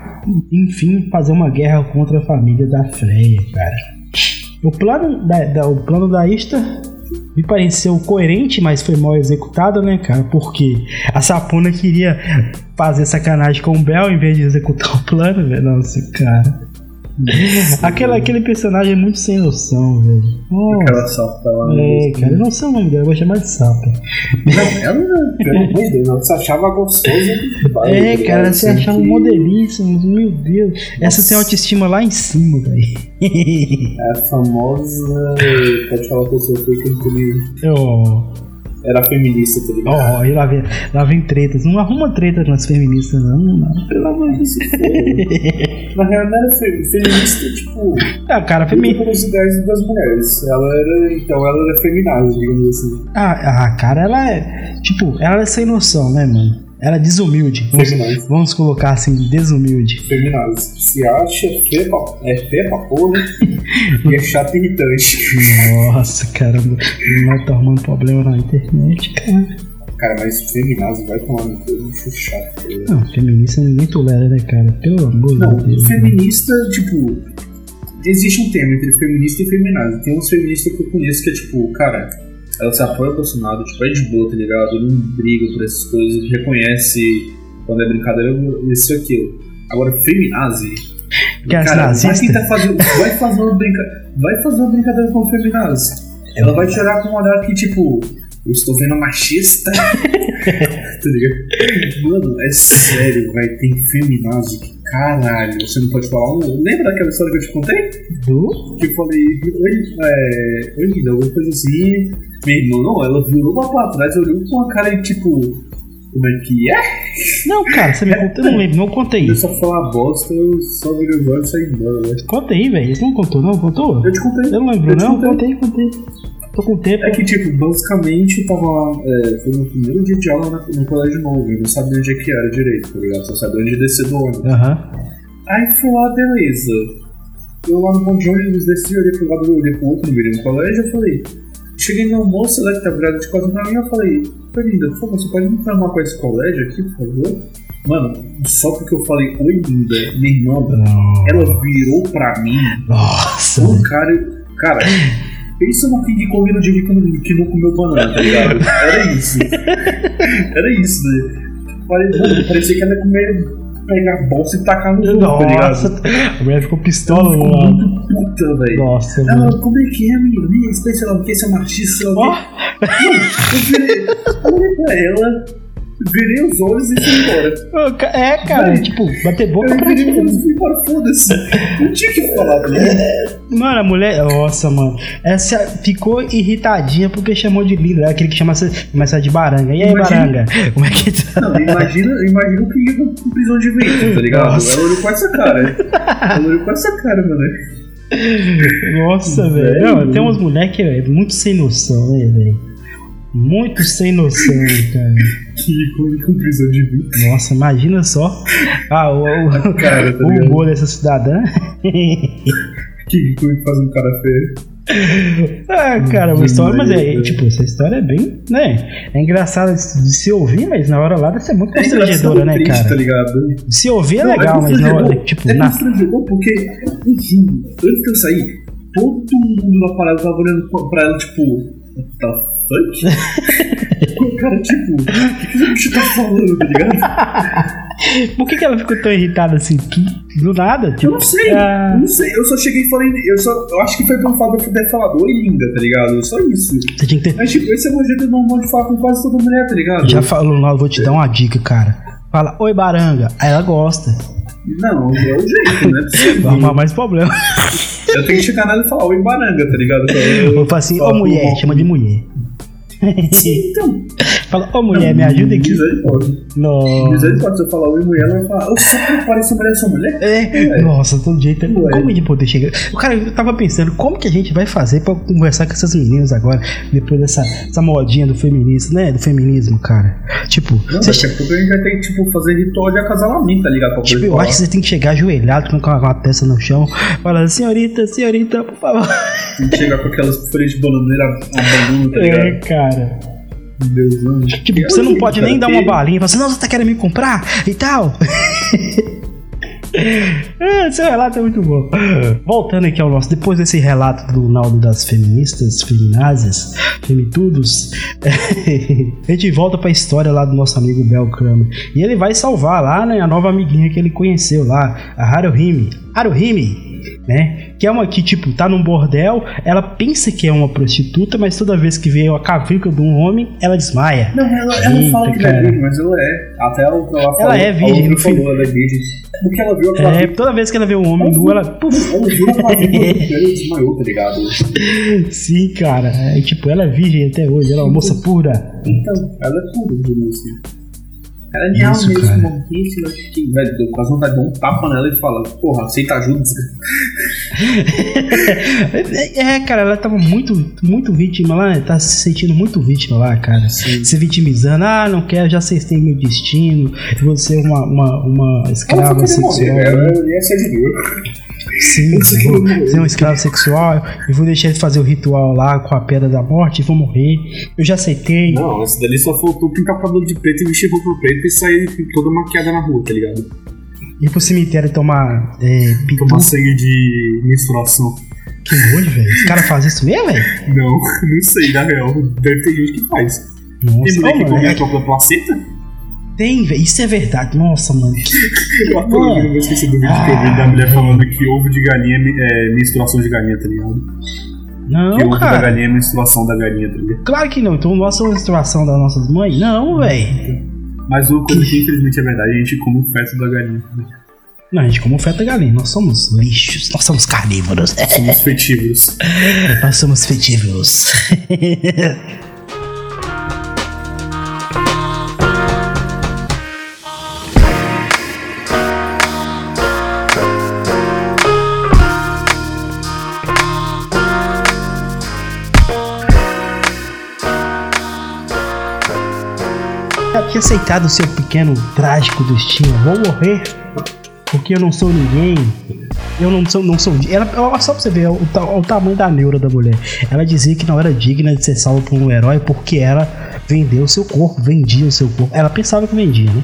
B: enfim, fazer uma guerra contra a família da Freya, cara. O plano da, da- o plano da Ista me pareceu coerente, mas foi mal executado, né, cara? Porque a Sapuna queria fazer sacanagem com o Bel em vez de executar o plano, velho. Nossa, cara. Aquela, aquele personagem é muito sem noção, velho. Nossa.
C: Aquela sapa lá.
B: É, cara, eu não sei o nome dela, eu vou chamar de Sapa.
C: Não, ela, pelo amor de Deus, ela se achava demais,
B: É, cara,
C: ligado?
B: você achava
C: Sempre-
B: modelíssimo, meu Deus. Essa tem autoestima lá em cima, velho.
C: É a famosa. Pode falar que eu sou fake que
B: Ó,
C: era feminista, tá ligado?
B: ó, e lá vem, lá vem tretas. Não arruma treta com as feministas, não, não.
C: Pelo amor de Deus. Na real, não era fe- feminista, tipo.
B: Ah, cara, feminista.
C: ideais das mulheres. Ela era. Então, ela era feminazi, digamos assim.
B: Ah, ah, cara, ela é. Tipo, ela é sem noção, né, mano? Ela é desumilde. Vamos, vamos colocar assim, desumilde.
C: Feminazi. Se acha feia pra, é feia pra porra e é chata e irritante.
B: Nossa, caramba. Não tá arrumando problema na internet, cara.
C: Cara, mas feminazi vai tomar no cu, bicho chato. tá ligado?
B: Não, feminista ninguém tolera, né, cara? Pelo amor
C: Não,
B: de Deus.
C: feminista, tipo. Existe um termo entre feminista e feminazi. Tem uns feministas que eu conheço que é tipo, cara, ela se apoia o Bolsonaro, tipo, é de boa, tá ligado? Não briga por essas coisas, reconhece quando é brincadeira, isso e aquilo. Agora, feminazi.
B: As
C: cara, vai
B: nazistas-
C: tentar fazer. Vai fazer uma brincadeira. Vai fazer uma brincadeira com feminazi. Ela vai chorar com um olhar que, tipo, eu estou vendo machista. tá ligado? Mano, é sério, vai tem feminazi que caralho, você não pode falar. um- Lembra daquela história que eu te contei?
B: Do?
C: Que eu falei, oi, é, oi, linda, alguma coisa assim. Meu irmão, não, ela virou lá pra trás, olhou com uma cara de tipo, como é que é?
B: Não, cara, você me contou. Eu não lembro, não conta aí.
C: Começou a falar bosta, eu só virei os olhos e saí embora, né?
B: Conta aí, velho. Você não contou, não? Contou?
C: Eu te contei.
B: Eu não lembro,
C: Eu
B: não?
C: contei.
B: Contei, contei. Tô com tempo.
C: É que, tipo, basicamente eu tava lá, é, foi no primeiro dia de aula na- no colégio novo, eu não sabia onde é que era direito, tá ligado? Só sabia onde descer do ônibus.
B: Aham.
C: Aí fui lá, beleza. Eu lá no ponto de ônibus desci, olhei pro lado, olhei pro outro no meio do colégio, eu falei. Cheguei no almoço que tá virado de costas pra mim, eu falei, "Oi, linda, por favor, você pode me informar com esse colégio aqui, por favor? Mano, só porque eu falei, oi linda, minha irmã, ela virou pra mim,
B: Nossa.
C: o cara. Cara, pensa no King Kong no dia que não, que não comeu banana, tá ligado? Era isso. Era isso, né? Falei, mano, parecia que ela ia comer, pegar a bolsa e tacar no jogo, tá ligado?
B: A mulher ficou pistola
C: Ficou
B: lá.
C: muito puta, velho.
B: Nossa, mano.
C: Ela, como é que é, menino? Nem respeita, sei lá o que, é machista, sei lá o
B: Ó.
C: que. Mano, eu virei, pra ela, virei os olhos e fui embora.
B: É, cara,
C: Véi.
B: tipo, bater boca
C: Eu
B: pra
C: virei
B: quê?
C: os olhos e fui embora, foda-se. Não tinha que falar, ligado?
B: Mano, a mulher. Nossa, mano. Essa ficou irritadinha porque chamou de linda. É aquele que chama começa de baranga. E aí,
C: Imagina-
B: baranga? Como é que tá?
C: Não, imagina, imagina o que liga com prisão de ventre, tá ligado?
B: Nossa.
C: Ela olhou com essa cara. Ela olhou com essa cara, mano.
B: Nossa, velho. Tem umas mulheres que é muito sem noção, né, velho? Muito sem noção, cara.
C: Que ícone com prisão de ventre.
B: Nossa, imagina só. Ah, o, o,
C: Cara, tá
B: o humor dessa cidadã.
C: Que ícone que faz um cara feio.
B: Ah, cara, uma história, mas é, tipo, essa história é bem, né? É engraçada de se ouvir, mas na hora lá deve ser muito constrangedora, né,
C: triste,
B: cara?
C: Tá ligado?
B: Se ouvir é
C: Não,
B: legal, mas na hora, tipo,
C: É
B: na,
C: porque, enfim, antes de eu sair, todo mundo na parada tava olhando pra- ela, tipo, what o cara, tipo, o que que esse bicho tá falando, tá ligado?
B: Por que, que ela ficou tão irritada assim? Que, do nada?
C: Eu
B: Tipo,
C: não sei,
B: ah,
C: eu não sei, eu só cheguei e falei, eu só, eu acho que foi pelo fato de eu ter falado, oi linda, tá ligado? Só isso.
B: você tinha que ter.
C: Mas, tipo, esse é o meu jeito normal de falar com quase toda mulher, tá ligado?
B: Já falou lá, eu vou te dar uma dica, cara. Fala, oi baranga. Aí ela gosta.
C: Não, é o jeito, né?
B: Vai arrumar mais problema.
C: Eu tenho que chegar nela e falar, oi baranga, tá ligado?
B: Eu falo assim, ô mulher,
C: "Ô,
B: chama de mulher.
C: Sim, então.
B: Fala, ô mulher, me ajuda aqui. Nossa.
C: Misericórdia, se eu falar oi mulher, ela vai falar, só que parece mulher, sou mulher?
B: É, nossa, todo jeito.
C: Ué.
B: Como a gente poder chegar? O cara, eu tava pensando, como que a gente vai fazer pra conversar com essas meninas agora, depois dessa essa modinha do feminismo, né? Do feminismo, cara. Tipo,
C: Não,
B: você
C: daqui a pouco a gente vai ter que, tipo, fazer ritual de acasalamento, tá ligado? Pra
B: Tipo, eu
C: falar.
B: acho que você tem que chegar ajoelhado com a, com a testa no chão, falando, senhorita, senhorita, por favor.
C: Tem que chegar com aquelas folhas de bananeira abandono, tá ligado?
B: É, cara.
C: Deus, mano.
B: Tipo, você não pode nem dar uma balinha, falar assim, não, você tá querendo me comprar e tal. É, seu relato é muito bom. Voltando aqui ao nosso, depois desse relato do Naldo das feministas, feminazes, femitudos, a gente volta pra história lá do nosso amigo Bel Kramer. E ele vai salvar lá, né, a nova amiguinha que ele conheceu lá, a Haruhime. Haruhime, né? Que é uma que, tipo, tá num bordel, ela pensa que é uma prostituta, mas toda vez que vê a cavica de um homem, ela desmaia.
C: Não, ela, ela
B: Eita,
C: fala que ela é virgem, mas ela é. Até a outra lá falou.
B: Ela é virgem,
C: A
B: no
C: outra
B: fim.
C: falou, ela é virgem. Porque ela viu aquela.
B: É, toda vez que ela vê um homem nu, ela. Puf,
C: Ela viu a clavícula do pé e desmaiou, tá ligado?
B: sim, cara. É, tipo, ela é virgem até hoje, ela é uma moça pura.
C: Então, ela é pura, assim. Ela é
B: Isso,
C: mesmo,
B: cara.
C: montíssima. Que, velho, deu quase vontade de dar um tapa nela e falar, porra, aceita ajuda.
B: É, cara, ela tava muito, muito vítima lá, tá se sentindo muito vítima lá, cara.
C: Sim.
B: Se vitimizando, ah, não quero, já aceitei meu destino, vou ser uma, uma, uma
C: Ela
B: escrava
C: queria morrer,
B: sexual.
C: velho. Ela ia ser de Deus.
B: Sim, vou ser um escravo sexual e vou deixar de fazer o ritual lá com a pedra da morte e vou morrer. Eu já aceitei.
C: Não, essa dali só faltou pintar o cabelo de preto e vestir roupa preto e sair toda maquiada na rua, tá ligado?
B: Ir pro cemitério tomar é, pitu.
C: Tomar sangue de menstruação.
B: Que nojo, velho. Os caras fazem isso mesmo, velho?
C: Não, não sei, na real. Deve ter gente que faz. Tem
B: Nossa,
C: mulher
B: Ô,
C: que come
B: é-
C: a própria placenta?
B: Tem, velho. Isso é verdade. Nossa, mano. que-
C: Eu até não vou esquecer do vídeo que eu vi da mulher falando que ovo de galinha é é menstruação de galinha, tá ligado?
B: Não,
C: que ovo da galinha é menstruação da galinha, tá ligado?
B: Claro que não. Então, nossa menstruação das nossas mães? Não, velho.
C: Mas o coisa que infelizmente é verdade, a gente come o feto da galinha.
B: Não, a gente como feta galinha. Nós somos lixos. Nós somos carnívoros.
C: Somos fetívoros.
B: Nós somos fetíveis. que aceitado o seu pequeno trágico destino. Vou morrer porque eu não sou ninguém. Eu não sou, não sou. Ela, só pra você ver o, ta- o tamanho da neura da mulher. Ela dizia que não era digna de ser salva por um herói porque ela vendeu o seu corpo, vendia o seu corpo. Ela pensava que vendia, né?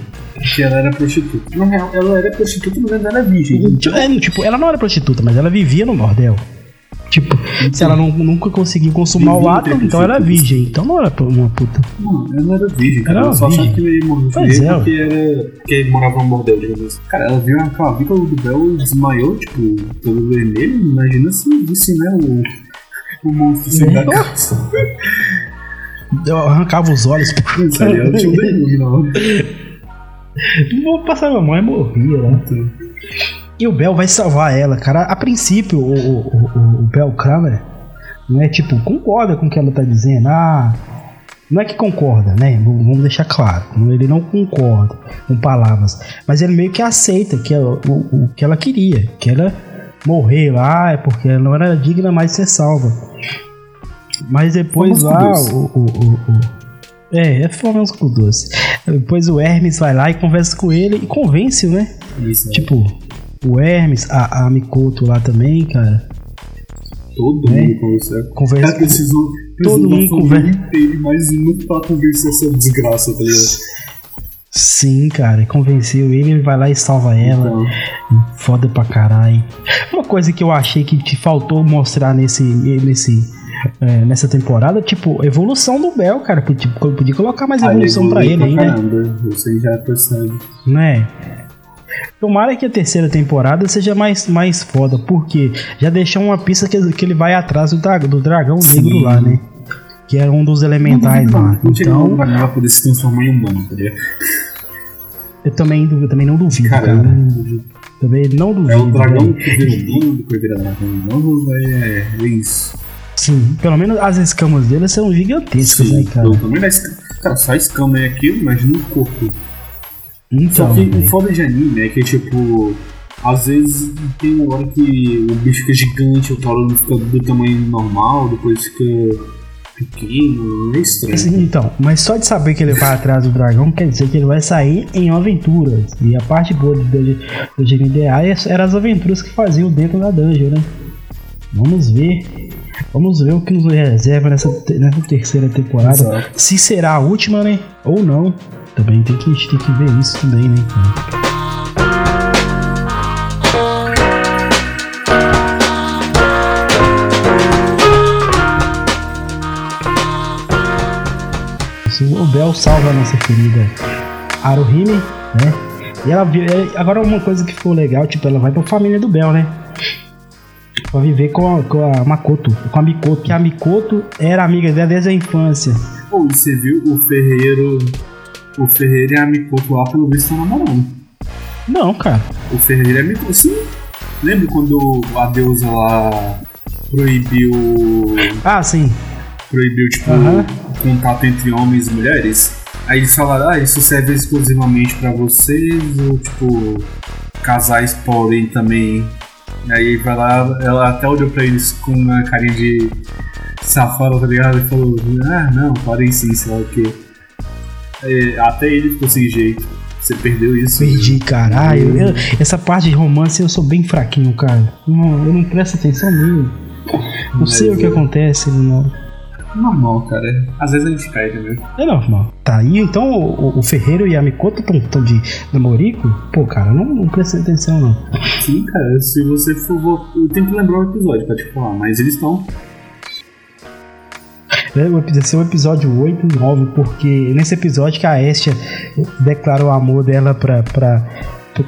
C: Que ela era prostituta. Na real, ela era prostituta, mas ela era virgem.
B: Tipo, é, tipo, ela não era prostituta, mas ela vivia no bordel. Tipo, se ela não- nunca conseguiu consumar o ato, então ela era virgem. Então não era uma puta.
C: Não, ela não era virgem, cara.
B: Era
C: Ela só
B: virgem.
C: achava que ele morreu
B: Pois é,
C: porque, era, porque morava num bordel, digamos assim. Cara, ela viu a clavícula do Bel e desmaiou, tipo, todo vermelho. Imagina se visse, né, o, o monstro sem
B: É.
C: da caça.
B: Eu arrancava os olhos.
C: Isso aí eu tinha um demônio,
B: vou passar a mão e morria, né? E o Bel vai salvar ela, cara. A princípio, o, o, o Bel Kramer, não é tipo, concorda com o que ela tá dizendo. Ah, não é que concorda, né? Vamos deixar claro. Ele não concorda com palavras. Mas ele meio que aceita que ela, o, o que ela queria. Que ela morrer lá é porque ela não era digna mais de ser salva. Mas depois lá,
C: doce.
B: o, o, o, É, é famoso com doce. Depois o Hermes vai lá e conversa com ele e convence-o, né?
C: Isso,
B: Tipo, o Hermes, a, a Mikoto lá também, cara.
C: Todo
B: né?
C: mundo conversar.
B: Conversa
C: Cara, precisou,
B: Todo mundo conversa.
C: inteira e mais uma pra convencer essa desgraça, tá ligado?
B: Sim, cara, convenceu ele, ele vai lá e salva ela.
C: Então,
B: Foda pra caralho. Uma coisa que eu achei que te faltou mostrar nesse, nesse, é, nessa temporada, tipo, evolução do Bel, cara. Tipo, podia colocar mais evolução pra ele aí, né?
C: Caramba, você já percebe.
B: Não é? Tomara que a terceira temporada seja mais, mais foda, porque já deixou uma pista que, que ele vai atrás do, do dragão
C: Sim.
B: negro lá, né? Que era um dos elementais lá.
C: Não tinha como
B: Então,
C: pra ela poder se transformar em humano, tá
B: eu também, eu também não duvido, cara.
C: Caramba.
B: Também não duvido.
C: É o dragão
B: velho.
C: que vira humano, depois vira dragão novo, é, é isso.
B: Sim, pelo menos as escamas dele são gigantescas, né, cara?
C: escama. Cara, só a escama é aquilo, imagina o corpo.
B: Então,
C: Só que o
B: velho.
C: foda de anime é que, tipo, às vezes tem uma hora que o bicho fica gigante, o Toro fica do tamanho normal, depois fica pequeno, é estranho.
B: Então, mas só de saber que ele vai atrás do dragão quer dizer que ele vai sair em aventuras. E a parte boa do, do, do GNDA eram as aventuras que faziam dentro da dungeon, né? Vamos ver. Vamos ver o que nos reserva nessa, nessa terceira temporada.
C: Exato.
B: Se será a última, né? Ou não. Também tem que, a gente tem que ver isso também, né? cara? O Bel salva a nossa querida Haruhime, né? E ela é, agora uma coisa que ficou legal, tipo, ela vai pra família do Bel, né? Pra viver com a, com a Makoto, com a Mikoto. Que a Mikoto era amiga dela desde a infância.
C: Pô, você viu o Ferreiro. O Ferreiro e a Mikoto lá, pelo visto, estão namorando.
B: Não, cara.
C: O Ferreiro e a Mikoto. Sim. Lembra quando a deusa lá proibiu.
B: Ah, sim.
C: proibiu, tipo,
B: Aham.
C: contato entre homens e mulheres. Aí eles falaram, ah, isso serve exclusivamente pra vocês, ou tipo, casais podem também. Aí vai lá, ela até olhou pra eles com uma carinha de safada, tá ligado? E falou, ah, não, podem sim, sei lá o quê. É, até ele ficou sem jeito. Você perdeu isso.
B: Perdi, caralho. Eu- essa parte de romance eu sou bem fraquinho, cara. Não, eu não presto atenção mesmo. Não sei o que
C: é.
B: acontece, não.
C: Normal, cara. Às vezes a gente cai também.
B: É normal. Tá, e então o, o Ferreiro e a Mikoto estão de namorico? Pô, cara, não, não presta atenção, não.
C: Sim, cara, se você for. Eu tenho que lembrar o episódio pra te falar, mas eles estão.
B: É, Esse é o episódio 8 e 9, porque nesse episódio que a Estia declara o amor dela pra, pra,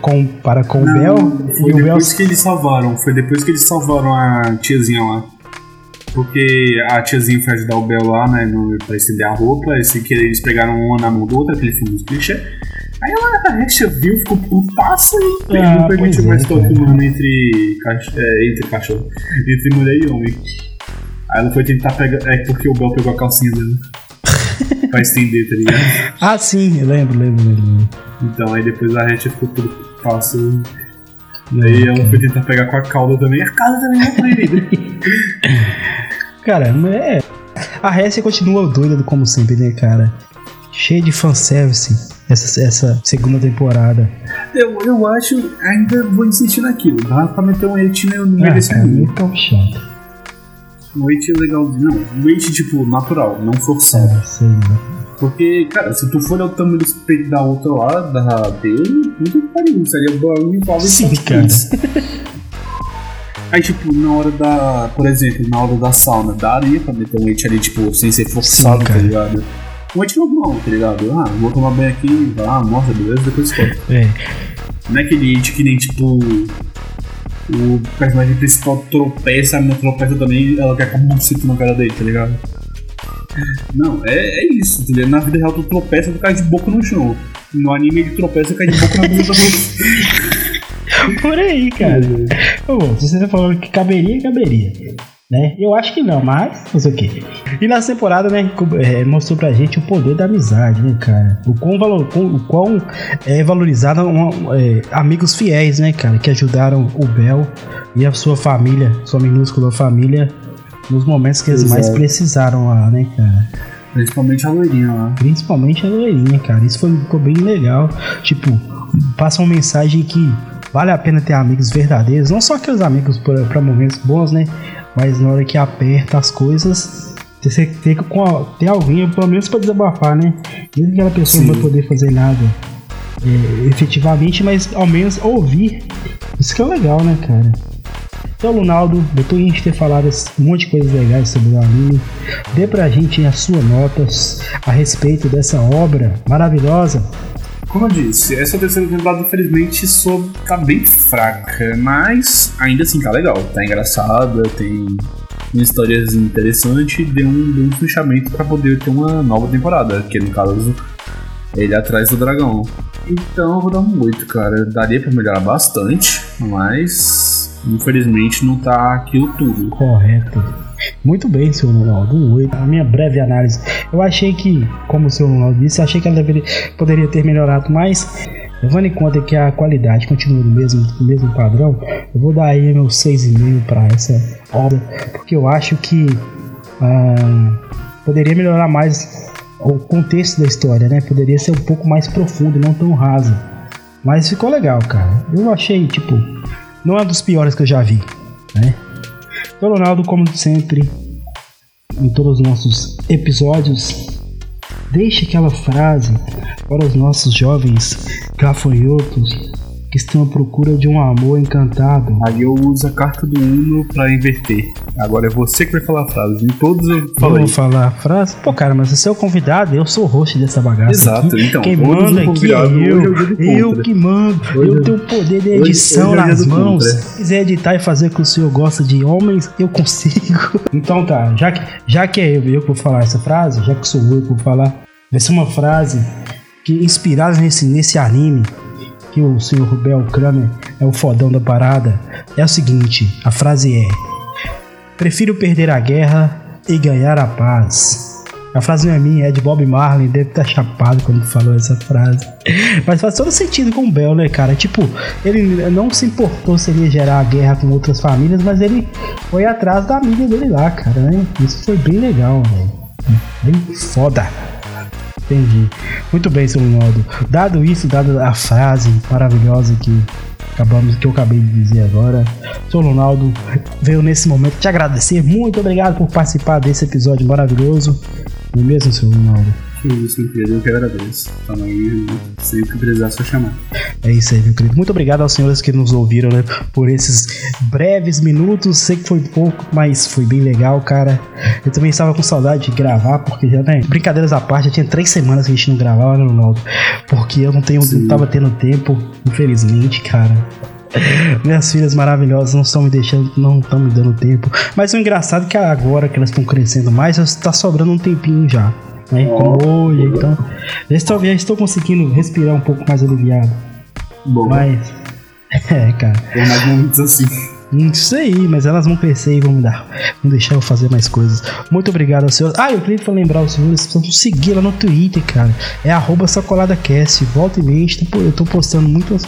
B: com, para com o Bel.
C: Foi depois que eles salvaram. Foi depois que eles salvaram a tiazinha lá. Porque a tiazinha foi ajudar o Bel lá, né? No, pra estender a roupa. Esse que eles pegaram uma na mão do outro, aquele famoso clichê. Aí ela, a Hestia viu, ficou putaça e
B: Ah,
C: não permitiu
B: pois é,
C: mais toque humano entre, cach- é, entre cachorro. Entre mulher e homem. Aí ela foi tentar pegar. É porque o Bel pegou a calcinha dela. pra estender, tá ligado?
B: Ah, sim, eu lembro, lembro, lembro.
C: Então aí depois a Hestia ficou tudo putaça.
B: Não,
C: Aí ela foi tentar pegar com a cauda também. A cauda também é proibida.
B: Cara, é. A Hessia continua doida do como sempre, né, cara? Cheia de fanservice essa, essa segunda temporada.
C: eu, eu acho, ainda vou insistir naquilo. Dá pra meter um hate no meio
B: Ah,
C: desse anime.
B: muito chato.
C: Um hate legal. Não, um hate tipo natural, não forçado.
B: Ah, sei lá.
C: Porque, cara, se tu for olhar o tamanho do peito da outra lá, da dele, muito pariu. Seria barulho igual
B: Sim, cara.
C: Aí, tipo, na hora da. Por exemplo, na hora da sauna, daria pra meter um hate ali, tipo, sem ser forçado,
B: Sim,
C: tá ligado? Um hate normal, tá ligado? Ah, vou tomar banho aqui, ah, mostra, beleza, depois corta.
B: É.
C: Não é aquele hate que nem, tipo. O personagem principal tropeça, a menina tropeça também, ela quer com um bucito na cara dele, tá ligado? Não, é, é isso, entendeu? Na vida real tu tropeça, tu cai de boca no chão. No anime ele tropeça e cai de boca na bunda da
B: Por aí, cara. Ô, se você tá falando que caberia, caberia. Né? Eu acho que não, mas fazer o quê? E nessa temporada, né, é, mostrou pra gente o poder da amizade, né, cara? O quão, valor, o quão é valorizado uma- é, amigos fiéis, né, cara? Que ajudaram o Bel e a sua família, sua minúscula família, nos momentos que eles mais precisaram lá, né, cara?
C: Principalmente a loirinha lá.
B: Principalmente a loirinha, cara. Isso foi, ficou bem legal. Tipo, passa uma mensagem que vale a pena ter amigos verdadeiros. Não só aqueles amigos pra momentos bons, né? Mas na hora que aperta as coisas, você tem que a- ter alguém, pelo menos pra desabafar, né? Mesmo que aquela pessoa não
C: Sim.
B: vai poder fazer nada é, efetivamente, mas ao menos ouvir. Isso que é legal, né, cara? Então, Lunaldo, depois de a gente ter falado esse monte de coisas legais sobre o anime, dê pra gente as suas notas a respeito dessa obra maravilhosa.
C: Como eu disse, essa terceira temporada, infelizmente, só tá bem fraca, mas ainda assim tá legal. Tá engraçada, tem uma história interessante deu um, deu um fechamento pra poder ter uma nova temporada, que no caso ele é atrás do dragão. Então eu vou dar um 8, cara. Daria pra melhorar bastante, mas infelizmente não tá aquilo tudo.
B: Correto. Muito bem, senhor Ronaldo. 8. A minha breve análise. Eu achei que, como o senhor Ronaldo disse, achei que ela deveria, poderia ter melhorado mais. Levando em conta que a qualidade continua no mesmo, no mesmo padrão, eu vou dar aí meu 6,5 para essa obra, porque eu acho que ah, poderia melhorar mais o contexto da história, né? Poderia ser um pouco mais profundo não tão raso. Mas ficou legal, cara. Eu achei, tipo, não é um dos piores que eu já vi, né? Então, Ronaldo, como sempre, em todos os nossos episódios, deixe aquela frase para os nossos jovens gafanhotos que estão à procura de um amor encantado.
C: Aí eu uso a carta do Uno pra inverter. Agora é você que vai falar a frase. Em todos eu
B: Eu
C: falei.
B: vou falar a frase. Pô, cara, mas você é o convidado, eu sou o host dessa bagaça.
C: Exato,
B: aqui.
C: então,
B: Quem manda aqui é
C: hoje é
B: eu. Eu
C: contra.
B: que mando.
C: Hoje
B: eu
C: é-
B: tenho o poder de
C: hoje-
B: edição
C: hoje é dia
B: nas mãos.
C: contra.
B: Se quiser editar e fazer o que o senhor gosta de homens, eu consigo. Então tá, já que, já que é eu, eu que vou falar essa frase, já que sou eu que vou falar, vai ser uma frase que inspirada nesse, nesse anime, que o senhor Rubel Kramer é o fodão da parada, é o seguinte, a frase é Prefiro perder a guerra e ganhar a paz. A frase não é minha, é de Bob Marley, deve estar chapado quando falou essa frase. Mas faz todo sentido com o Bel, né, cara? Tipo, ele não se importou se ele ia gerar a guerra com outras famílias, mas ele foi atrás da amiga dele lá, cara, né? Isso foi bem legal, velho. Bem foda. Entendi. Muito bem, seu Ronaldo. Dado isso, dado a frase maravilhosa que acabamos, que eu acabei de dizer agora, seu Ronaldo veio nesse momento te agradecer. Muito obrigado por participar desse episódio maravilhoso. Não é mesmo, seu Ronaldo?
C: Que isso, meu querido, eu que agradeço. Então aí, sempre que precisar, só chamar.
B: É isso aí, meu querido. Muito obrigado aos senhores que nos ouviram, né, por esses breves minutos. Sei que foi pouco, mas foi bem legal, cara. Eu também estava com saudade de gravar, porque já, né, brincadeiras à parte, já tinha três semanas que a gente não gravava, né, Ronaldo? Porque eu não tenho, não tava tendo tempo, infelizmente, cara. Minhas filhas maravilhosas não estão me deixando, não estão me dando tempo. Mas o engraçado é que agora que elas estão crescendo mais, está sobrando um tempinho já. Né? Como hoje, então. Estou, já estou conseguindo respirar um pouco mais aliviado.
C: Bom,
B: Mas. É, cara.
C: tem mais momentos assim.
B: Isso aí, mas elas vão crescer e vão me dar. Vão deixar eu fazer mais coisas. Muito obrigado aos senhores. Ah, eu queria lembrar os senhores, precisam seguir lá no Twitter, cara. É arroba sacoladacast. Volta e gente tá- eu tô postando muitos,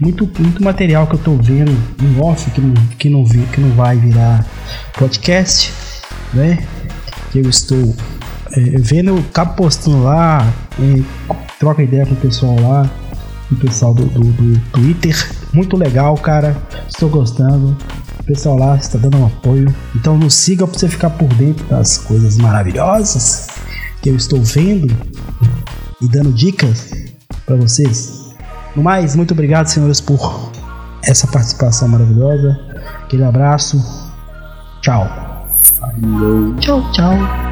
B: muito, muito material que eu tô vendo em off que não, que não, vi, que não vai virar podcast, né? Que eu estou é, vendo, eu acabo postando lá, é, troca ideia com o pessoal lá o pessoal do, do, do Twitter. Muito legal, cara. Estou gostando. O pessoal lá está dando um apoio. Então nos siga para você ficar por dentro das coisas maravilhosas que eu estou vendo e dando dicas para vocês. No mais, muito obrigado, senhores, por essa participação maravilhosa. Aquele abraço. Tchau.
C: Falou.
B: Tchau, tchau.